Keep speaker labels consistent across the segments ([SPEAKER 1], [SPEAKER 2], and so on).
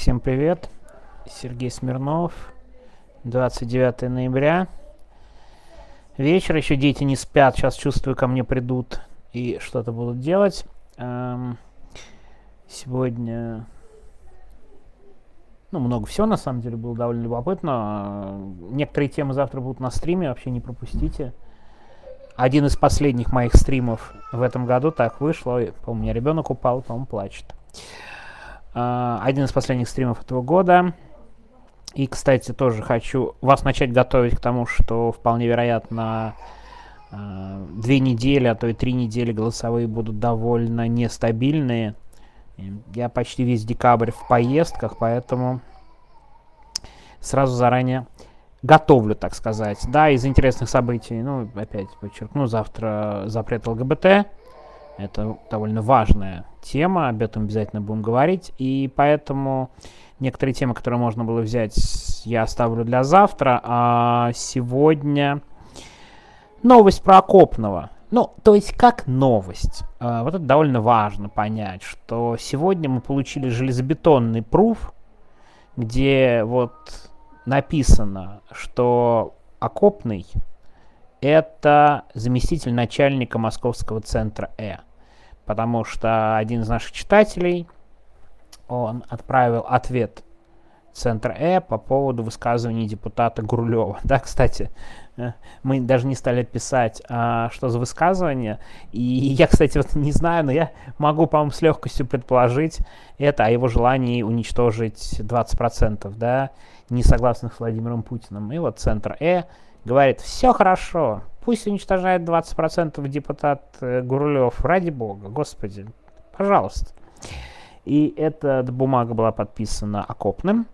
[SPEAKER 1] Всем привет. Сергей Смирнов. 29 ноября. Вечер, еще дети не спят. Сейчас чувствую, ко мне придут и что-то будут делать. Эм, сегодня... Ну, много всего, на самом деле, было довольно любопытно. Некоторые темы завтра будут на стриме, вообще не пропустите. Один из последних моих стримов в этом году так вышло. По-моему, у меня ребенок упал, по-моему, плачет. Один из последних стримов этого года. И, кстати, тоже хочу вас начать готовить к тому, что вполне вероятно а, две недели, а то и три недели голосовые будут довольно нестабильные. Я почти весь декабрь в поездках, поэтому сразу заранее готовлю, так сказать. Да, из интересных событий, ну, опять подчеркну, завтра запрет ЛГБТ. Это довольно важная тема, об этом обязательно будем говорить. И поэтому некоторые темы, которые можно было взять, я оставлю для завтра. А сегодня новость про Окопного. Ну, то есть как новость. А, вот это довольно важно понять, что сегодня мы получили железобетонный пруф, где вот написано, что Окопный это заместитель начальника Московского центра Э потому что один из наших читателей, он отправил ответ Центра Э по поводу высказываний депутата Гурлева. Да, кстати, э, мы даже не стали писать, а, что за высказывание. И я, кстати, вот не знаю, но я могу, по-моему, с легкостью предположить это о его желании уничтожить 20% да, несогласных с Владимиром Путиным. И вот Центр Э говорит, все хорошо, Пусть уничтожает 20% депутат э, Гурлев. Ради бога, господи, пожалуйста. И эта бумага была подписана окопным.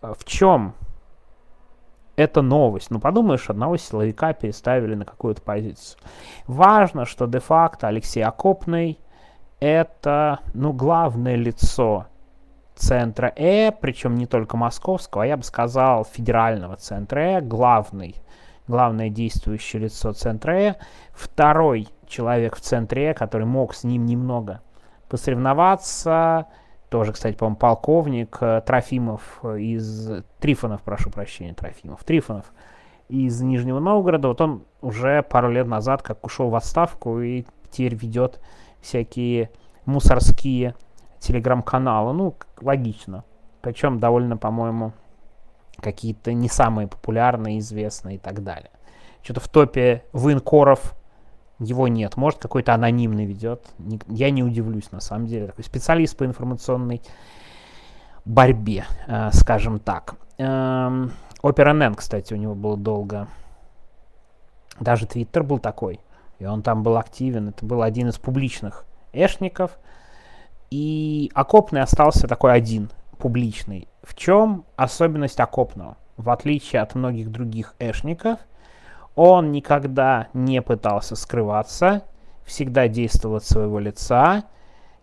[SPEAKER 1] В чем эта новость? Ну, подумаешь, одного силовика переставили на какую-то позицию. Важно, что де-факто Алексей Окопный это, ну, главное лицо центра Э, причем не только московского, а я бы сказал федерального центра Э, главный главное действующее лицо центра Э. Второй человек в центре Э, который мог с ним немного посоревноваться, тоже, кстати, по-моему, полковник э, Трофимов из... Трифонов, прошу прощения, Трофимов. Трифонов из Нижнего Новгорода. Вот он уже пару лет назад как ушел в отставку и теперь ведет всякие мусорские телеграм-каналы. Ну, логично. Причем довольно, по-моему, какие-то не самые популярные, известные и так далее. Что-то в топе военкоров его нет. Может, какой-то анонимный ведет. Я не удивлюсь, на самом деле. Такой специалист по информационной борьбе, э, скажем так. Эм, Опера Нэн, кстати, у него было долго. Даже Твиттер был такой. И он там был активен. Это был один из публичных эшников. И окопный остался такой один, публичный. В чем особенность окопного? В отличие от многих других эшников, он никогда не пытался скрываться, всегда действовал от своего лица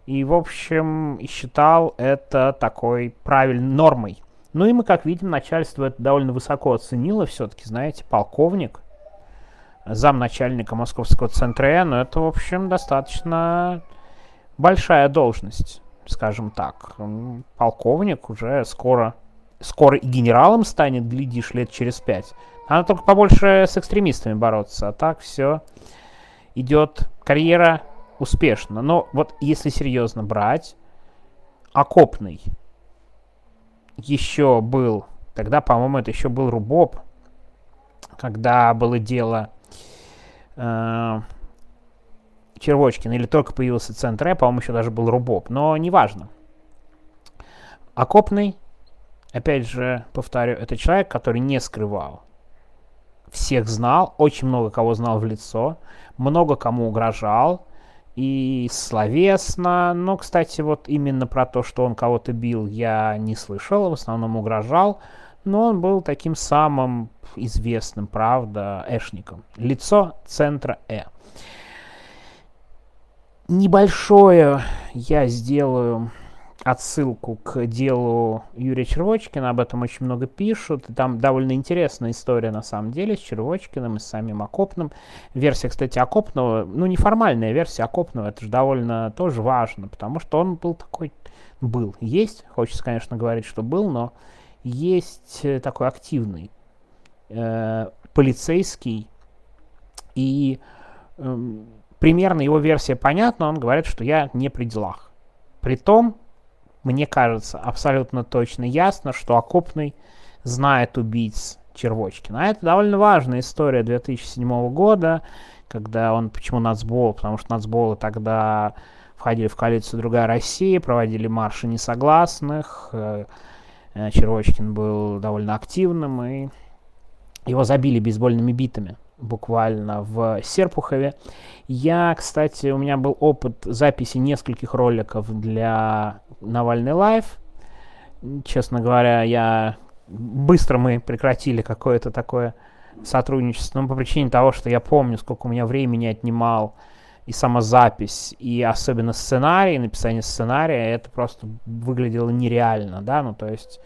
[SPEAKER 1] и, в общем, считал это такой правильной нормой. Ну и мы, как видим, начальство это довольно высоко оценило все-таки, знаете, полковник, замначальника Московского центра, но это, в общем, достаточно большая должность скажем так. Полковник уже скоро, скоро и генералом станет, глядишь, лет через пять. Надо только побольше с экстремистами бороться, а так все идет карьера успешно. Но вот если серьезно брать, окопный еще был, тогда, по-моему, это еще был Рубоп, когда было дело э, Червочкин, или только появился центр, по-моему, еще даже был Рубоп, но неважно. Окопный, опять же, повторю, это человек, который не скрывал. Всех знал, очень много кого знал в лицо, много кому угрожал, и словесно, но, кстати, вот именно про то, что он кого-то бил, я не слышал, в основном угрожал, но он был таким самым известным, правда, эшником. Лицо центра Э небольшое я сделаю отсылку к делу Юрия Червочкина, об этом очень много пишут. Там довольно интересная история на самом деле с Червочкиным и с самим Окопным. Версия, кстати, Окопного, ну неформальная версия Окопного, это же довольно тоже важно, потому что он был такой, был, есть, хочется, конечно, говорить, что был, но есть э, такой активный э, полицейский и э, примерно его версия понятна, он говорит, что я не при делах. Притом, мне кажется абсолютно точно ясно, что Окопный знает убийц Червочкина. А это довольно важная история 2007 года, когда он, почему нацбол, потому что нацболы тогда входили в коалицию «Другая Россия», проводили марши несогласных, э, э, Червочкин был довольно активным, и его забили бейсбольными битами буквально в Серпухове. Я, кстати, у меня был опыт записи нескольких роликов для Навальный Лайв. Честно говоря, я быстро мы прекратили какое-то такое сотрудничество, ну, по причине того, что я помню, сколько у меня времени отнимал и самозапись, и особенно сценарий, написание сценария, это просто выглядело нереально, да, ну, то есть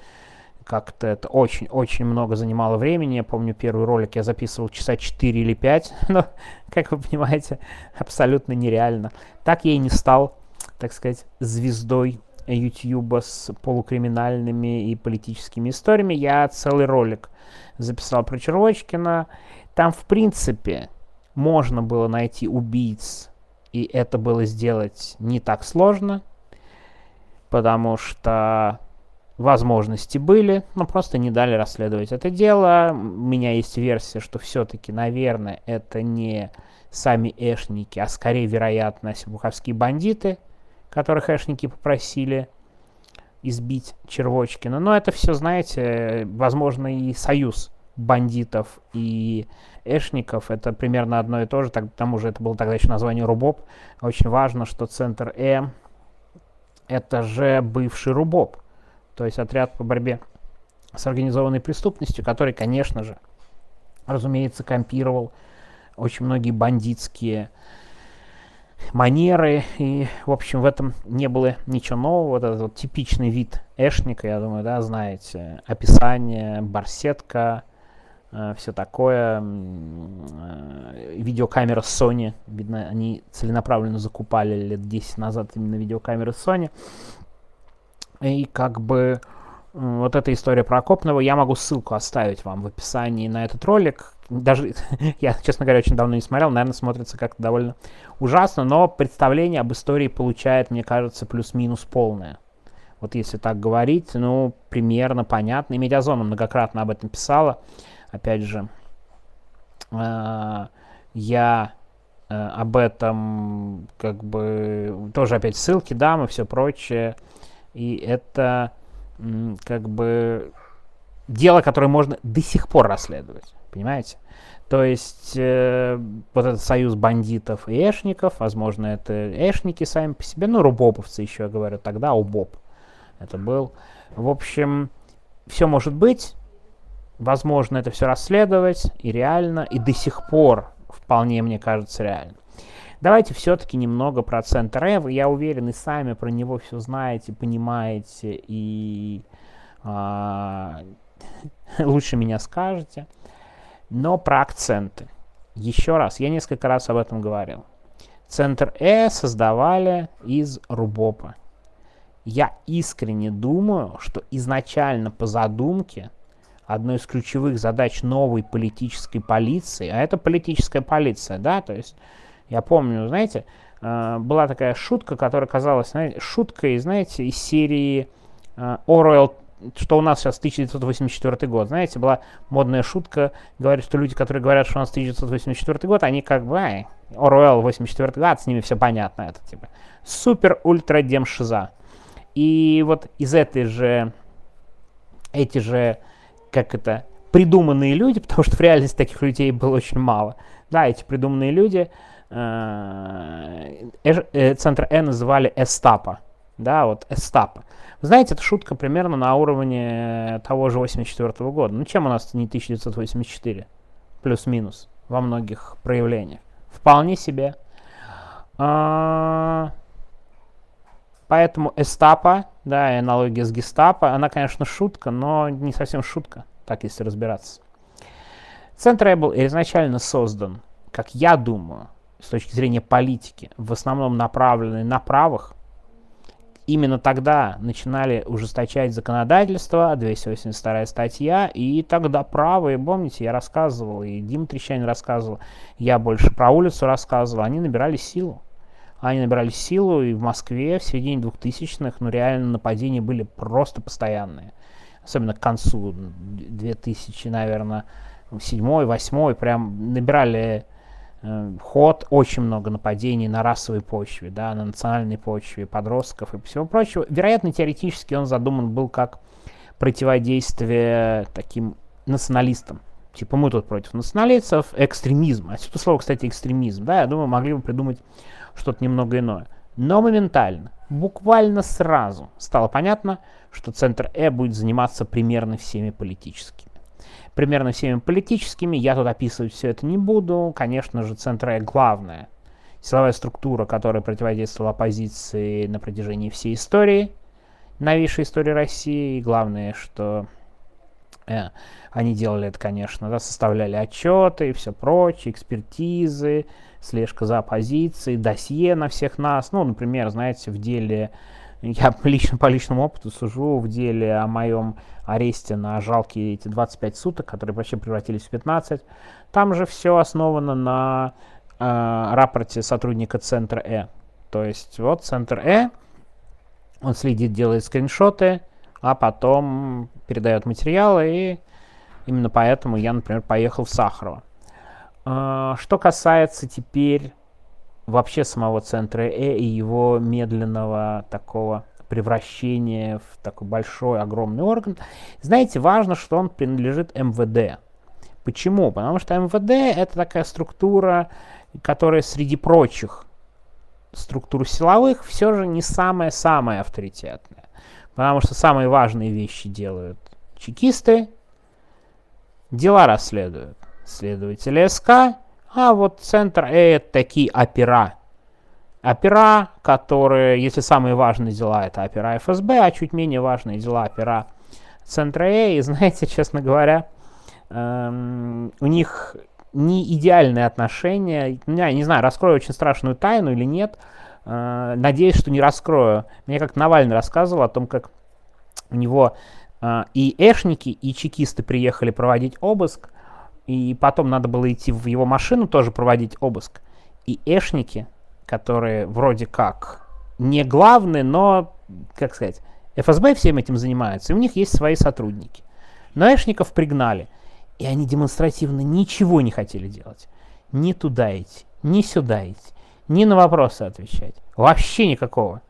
[SPEAKER 1] как-то это очень-очень много занимало времени. Я помню, первый ролик я записывал часа 4 или 5, но, как вы понимаете, абсолютно нереально. Так я и не стал, так сказать, звездой YouTube с полукриминальными и политическими историями. Я целый ролик записал про Червочкина. Там, в принципе, можно было найти убийц, и это было сделать не так сложно, потому что возможности были, но просто не дали расследовать это дело. У меня есть версия, что все-таки, наверное, это не сами эшники, а скорее, вероятно, сибуховские бандиты – которых эшники попросили избить Червочкина. Но это все, знаете, возможно, и союз бандитов и эшников. Это примерно одно и то же. Так, к тому же это было тогда еще название РУБОП. Очень важно, что центр Э это же бывший РУБОП. То есть отряд по борьбе с организованной преступностью, который, конечно же, разумеется, компировал очень многие бандитские манеры, и, в общем, в этом не было ничего нового. Вот этот вот типичный вид эшника, я думаю, да, знаете, описание, барсетка, э, все такое, э, видеокамера Sony, видно, они целенаправленно закупали лет 10 назад именно видеокамеры Sony, и как бы вот эта история про Окопного, я могу ссылку оставить вам в описании на этот ролик, даже я, честно говоря, очень давно не смотрел, наверное, смотрится как-то довольно ужасно, но представление об истории получает, мне кажется, плюс-минус полное. Вот если так говорить, ну, примерно понятно. И Медиазона многократно об этом писала. Опять же, э, я э, об этом как бы тоже опять ссылки дам и все прочее. И это как бы дело, которое можно до сих пор расследовать. Понимаете? То есть э, вот этот союз бандитов и эшников, возможно, это эшники сами по себе, ну, рубоповцы еще, я говорю, тогда убоп это был. В общем, все может быть, возможно это все расследовать, и реально, и до сих пор вполне, мне кажется, реально. Давайте все-таки немного про центр Эв. Я уверен, и сами про него все знаете, понимаете, и а, лучше меня скажете. Но про акценты. Еще раз, я несколько раз об этом говорил. Центр Э создавали из Рубопа. Я искренне думаю, что изначально по задумке одной из ключевых задач новой политической полиции, а это политическая полиция, да, то есть я помню, знаете, э, была такая шутка, которая казалась знаете, шуткой, знаете, из серии Оруэлл что у нас сейчас 1984 год. Знаете, была модная шутка, говорит, что люди, которые говорят, что у нас 1984 год, они как бы, ай, Оруэлл 84 год, с ними все понятно, это типа супер-ультра демшиза. И вот из этой же, эти же, как это, придуманные люди, потому что в реальности таких людей было очень мало, да, эти придуманные люди, центр Э называли Эстапа, да, вот Эстапа. Знаете, это шутка примерно на уровне того же 84 -го года. Ну, чем у нас не 1984? Плюс-минус во многих проявлениях. Вполне себе. А... Поэтому эстапа, да, и аналогия с гестапо, она, конечно, шутка, но не совсем шутка, так если разбираться. Центр был изначально создан, как я думаю, с точки зрения политики, в основном направленный на правых, именно тогда начинали ужесточать законодательство, 282 статья, и тогда правые, помните, я рассказывал, и Дим Трещанин рассказывал, я больше про улицу рассказывал, они набирали силу. Они набирали силу, и в Москве в середине 2000-х, ну, реально нападения были просто постоянные. Особенно к концу 2000, наверное, 7 восьмой прям набирали ход, очень много нападений на расовой почве, да, на национальной почве подростков и всего прочего. Вероятно, теоретически он задуман был как противодействие таким националистам. Типа мы тут против националистов, экстремизм. Отсюда слово, кстати, экстремизм. Да, я думаю, могли бы придумать что-то немного иное. Но моментально, буквально сразу стало понятно, что центр Э будет заниматься примерно всеми политическими примерно всеми политическими. Я тут описывать все это не буду. Конечно же, центр главная силовая структура, которая противодействовала оппозиции на протяжении всей истории, новейшей истории России. И главное, что э, они делали это, конечно, да, составляли отчеты и все прочее, экспертизы, слежка за оппозицией, досье на всех нас. Ну, например, знаете, в деле я лично по личному опыту сужу в деле о моем аресте на жалкие эти 25 суток, которые вообще превратились в 15. Там же все основано на э, рапорте сотрудника Центра Э. То есть вот Центр Э, он следит, делает скриншоты, а потом передает материалы, и именно поэтому я, например, поехал в Сахарово. Э, что касается теперь вообще самого центра Э и его медленного такого превращения в такой большой, огромный орган. Знаете, важно, что он принадлежит МВД. Почему? Потому что МВД это такая структура, которая среди прочих структур силовых все же не самая-самая авторитетная. Потому что самые важные вещи делают чекисты, дела расследуют следователи СК, а вот центр это такие опера. Опера, которые, если самые важные дела, это опера ФСБ, а чуть менее важные дела опера центра Э. И знаете, честно говоря, эм, у них не идеальные отношения. Я не знаю, раскрою очень страшную тайну или нет. Э, надеюсь, что не раскрою. Мне как Навальный рассказывал о том, как у него э, и эшники, и чекисты приехали проводить обыск, и потом надо было идти в его машину тоже проводить обыск. И эшники, которые вроде как не главные, но, как сказать, ФСБ всем этим занимается, и у них есть свои сотрудники. Но эшников пригнали, и они демонстративно ничего не хотели делать. Ни туда идти, ни сюда идти, ни на вопросы отвечать. Вообще никакого.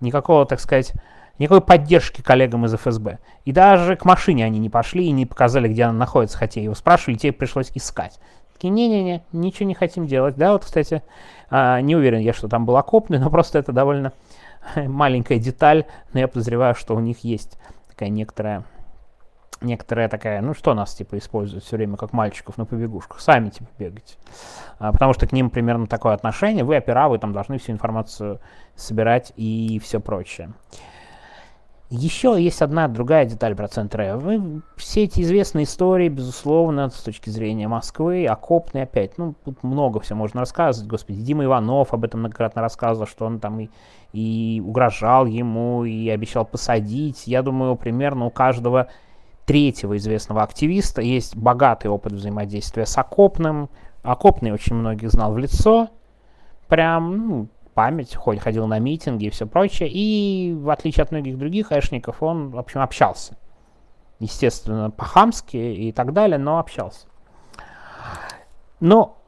[SPEAKER 1] Никакого, так сказать, никакой поддержки коллегам из ФСБ. И даже к машине они не пошли и не показали, где она находится, хотя его спрашивали, тебе пришлось искать. Такие, не-не-не, ничего не хотим делать. Да, вот, кстати, а, не уверен я, что там был окопный, но просто это довольно маленькая деталь, но я подозреваю, что у них есть такая некоторая некоторая такая, ну что нас типа используют все время как мальчиков на побегушках, сами типа бегать. А, потому что к ним примерно такое отношение, вы опера, вы там должны всю информацию собирать и все прочее. Еще есть одна другая деталь про центр Вы, все эти известные истории, безусловно, с точки зрения Москвы, окопные опять, ну, тут много всего можно рассказывать, господи, Дима Иванов об этом многократно рассказывал, что он там и, и угрожал ему, и обещал посадить. Я думаю, примерно у каждого третьего известного активиста есть богатый опыт взаимодействия с окопным. Окопный очень многих знал в лицо, прям, ну, память, хоть ходил на митинги и все прочее. И в отличие от многих других эшников, он, в общем, общался. Естественно, по-хамски и так далее, но общался. Но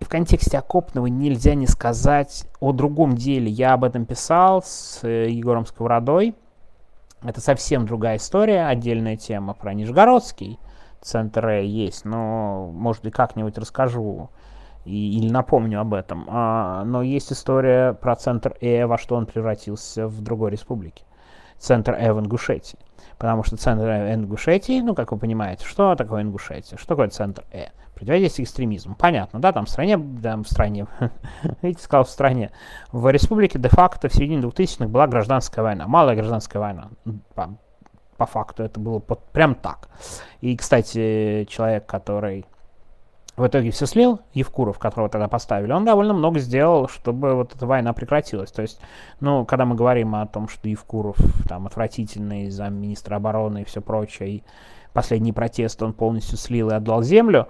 [SPEAKER 1] в контексте Окопного нельзя не сказать о другом деле. Я об этом писал с э, Егором Сковородой. Это совсем другая история, отдельная тема про Нижегородский центр есть, но, может быть, как-нибудь расскажу или напомню об этом. А, но есть история про центр Э, во что он превратился в другой республике. центр Э в Ингушетии. Потому что центр Э в Ингушетии, ну, как вы понимаете, что такое Ингушетия? Что такое центр Э? Противодействие экстремизму. Понятно, да, там в стране, да, в стране, видите, сказал в стране. В республике де-факто в середине 2000-х была гражданская война, малая гражданская война. По, по факту это было под, прям так. И, кстати, человек, который в итоге все слил, Евкуров, которого тогда поставили, он довольно много сделал, чтобы вот эта война прекратилась. То есть, ну, когда мы говорим о том, что Евкуров там отвратительный замминистра обороны и все прочее, и последний протест он полностью слил и отдал землю,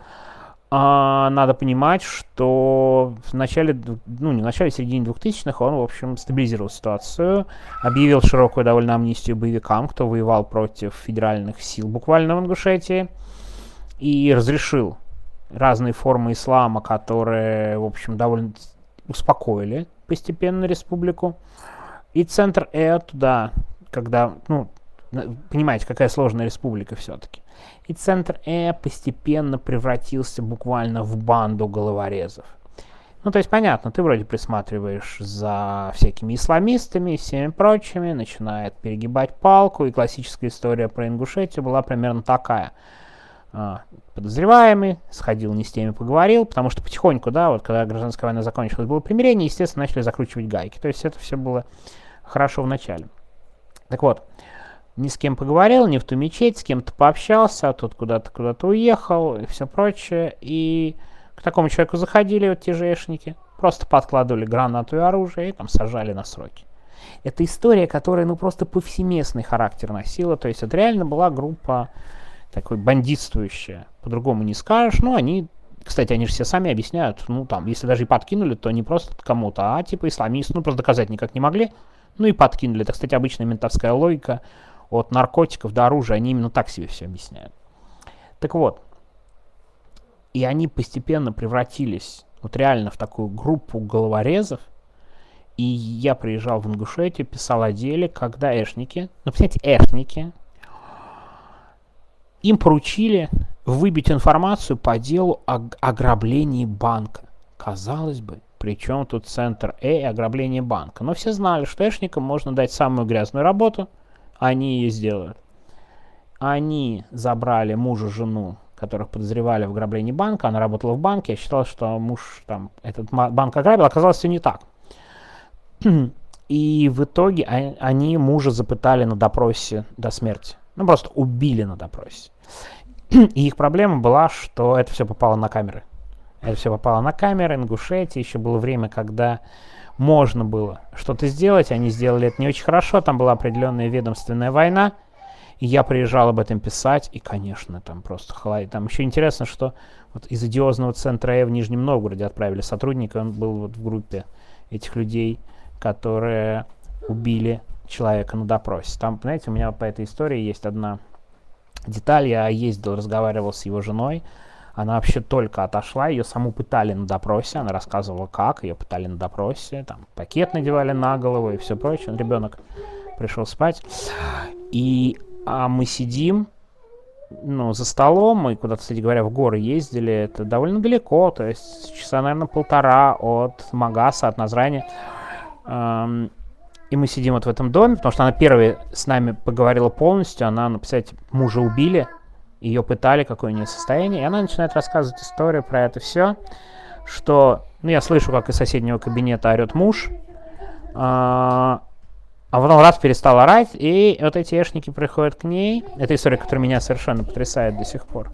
[SPEAKER 1] а, надо понимать, что в начале, ну не в начале, в середине 2000-х он, в общем, стабилизировал ситуацию, объявил широкую довольно амнистию боевикам, кто воевал против федеральных сил буквально в Ингушетии, и разрешил разные формы ислама, которые, в общем, довольно успокоили постепенно республику. И центр Э туда, когда, ну, понимаете, какая сложная республика все-таки. И центр Э постепенно превратился буквально в банду головорезов. Ну, то есть, понятно, ты вроде присматриваешь за всякими исламистами и всеми прочими, начинает перегибать палку, и классическая история про Ингушетию была примерно такая – подозреваемый, сходил не с теми, поговорил, потому что потихоньку, да, вот когда гражданская война закончилась, было примирение, естественно, начали закручивать гайки. То есть это все было хорошо в начале. Так вот, ни с кем поговорил, не в ту мечеть, с кем-то пообщался, а тут куда-то куда-то уехал и все прочее. И к такому человеку заходили вот те жешники, просто подкладывали гранату и оружие и там сажали на сроки. Это история, которая ну просто повсеместный характер носила, то есть это реально была группа такой бандитствующая, по-другому не скажешь, но они, кстати, они же все сами объясняют, ну там, если даже и подкинули, то не просто кому-то, а типа исламисты, ну просто доказать никак не могли, ну и подкинули. Это, кстати, обычная ментовская логика. От наркотиков до оружия, они именно так себе все объясняют. Так вот, и они постепенно превратились вот реально в такую группу головорезов, и я приезжал в Ингушетию, писал о деле, когда эшники, ну, представляете, эшники, им поручили выбить информацию по делу о ограблении банка. Казалось бы, причем тут центр Э и ограбление банка. Но все знали, что эшникам можно дать самую грязную работу, они ее сделают. Они забрали мужа, жену, которых подозревали в ограблении банка. Она работала в банке. Я считал, что муж там этот банк ограбил. Оказалось, все не так. И в итоге они мужа запытали на допросе до смерти. Ну, просто убили на допросе. И их проблема была, что это все попало на камеры. Это все попало на камеры, Ингушетии. Еще было время, когда можно было что-то сделать. Они сделали это не очень хорошо. Там была определенная ведомственная война. И я приезжал об этом писать. И, конечно, там просто холодит. Там еще интересно, что вот из идиозного центра Э в Нижнем Новгороде отправили сотрудника. Он был вот в группе этих людей, которые убили человека на допросе. Там, знаете, у меня по этой истории есть одна деталь. Я ездил, разговаривал с его женой. Она вообще только отошла, ее саму пытали на допросе, она рассказывала как, ее пытали на допросе, там пакет надевали на голову и все прочее. Ребенок пришел спать. И а мы сидим, ну, за столом, мы куда-то, кстати говоря, в горы ездили, это довольно далеко, то есть часа, наверное, полтора от Магаса, от Назрани. И мы сидим вот в этом доме, потому что она первая с нами поговорила полностью. Она, ну, представляете, мужа убили, ее пытали, какое у нее состояние. И она начинает рассказывать историю про это все, что... Ну, я слышу, как из соседнего кабинета орет муж. А, а потом раз перестал орать, и вот эти эшники приходят к ней. Это история, которая меня совершенно потрясает до сих пор.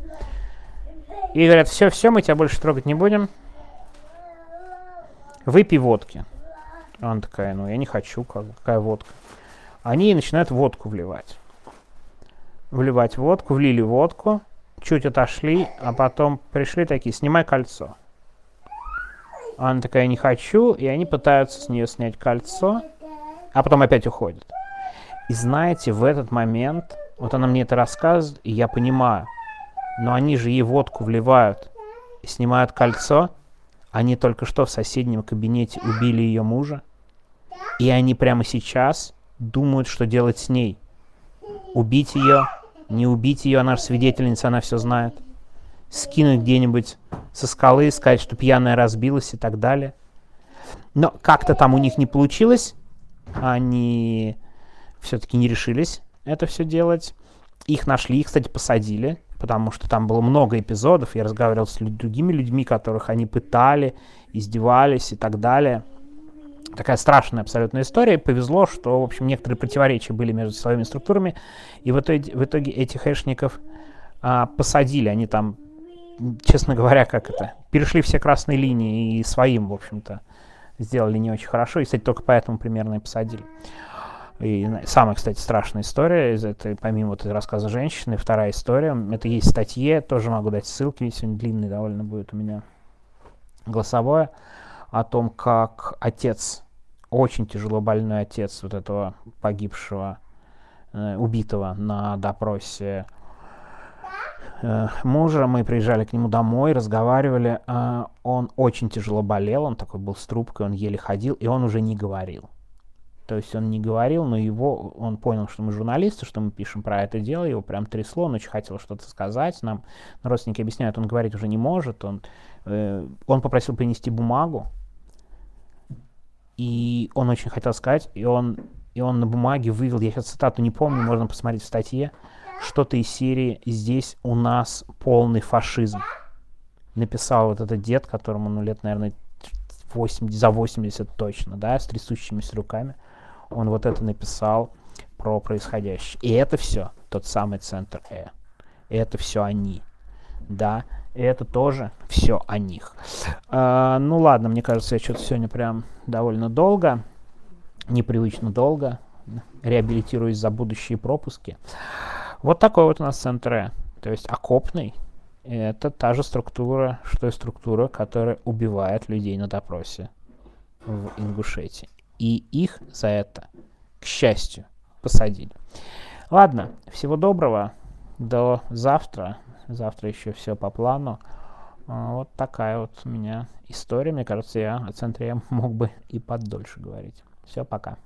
[SPEAKER 1] И говорят, все-все, мы тебя больше трогать не будем. Выпей водки. Она такая, ну я не хочу, как, какая водка. Они начинают водку вливать. Вливать водку, влили водку, чуть отошли, а потом пришли такие, снимай кольцо. Она такая, не хочу, и они пытаются с нее снять кольцо, а потом опять уходят. И знаете, в этот момент, вот она мне это рассказывает, и я понимаю, но они же ей водку вливают снимают кольцо, они только что в соседнем кабинете убили ее мужа, и они прямо сейчас думают, что делать с ней. Убить ее, не убить ее, она же свидетельница, она все знает. Скинуть где-нибудь со скалы, сказать, что пьяная разбилась и так далее. Но как-то там у них не получилось. Они все-таки не решились это все делать. Их нашли, их, кстати, посадили, потому что там было много эпизодов. Я разговаривал с другими людьми, которых они пытали, издевались и так далее. Такая страшная абсолютная история. Повезло, что, в общем, некоторые противоречия были между силовыми структурами, и в итоге, в итоге этих хэшников а, посадили. Они там, честно говоря, как это, перешли все красные линии и своим, в общем-то, сделали не очень хорошо. И, кстати, только поэтому примерно и посадили. И самая, кстати, страшная история из этой, помимо вот рассказа женщины, вторая история, это есть статье, тоже могу дать ссылки, сегодня длинный довольно будет у меня голосовое, о том, как отец, очень тяжело больной отец вот этого погибшего, э, убитого на допросе э, мужа, мы приезжали к нему домой, разговаривали, э, он очень тяжело болел, он такой был с трубкой, он еле ходил, и он уже не говорил то есть он не говорил, но его, он понял, что мы журналисты, что мы пишем про это дело, его прям трясло, он очень хотел что-то сказать нам. Родственники объясняют, он говорить уже не может, он, э, он попросил принести бумагу, и он очень хотел сказать, и он, и он на бумаге вывел, я сейчас цитату не помню, можно посмотреть в статье, что-то из серии «Здесь у нас полный фашизм». Написал вот этот дед, которому, ну, лет, наверное, 80, за 80 точно, да, с трясущимися руками он вот это написал про происходящее. И это все тот самый центр Э. И это все они. Да, и это тоже все о них. А, ну ладно, мне кажется, я что-то сегодня прям довольно долго, непривычно долго, реабилитируюсь за будущие пропуски. Вот такой вот у нас центр Э. То есть окопный. Это та же структура, что и структура, которая убивает людей на допросе в Ингушетии. И их за это, к счастью, посадили. Ладно, всего доброго. До завтра. Завтра еще все по плану. А, вот такая вот у меня история. Мне кажется, я о центре мог бы и подольше говорить. Все, пока.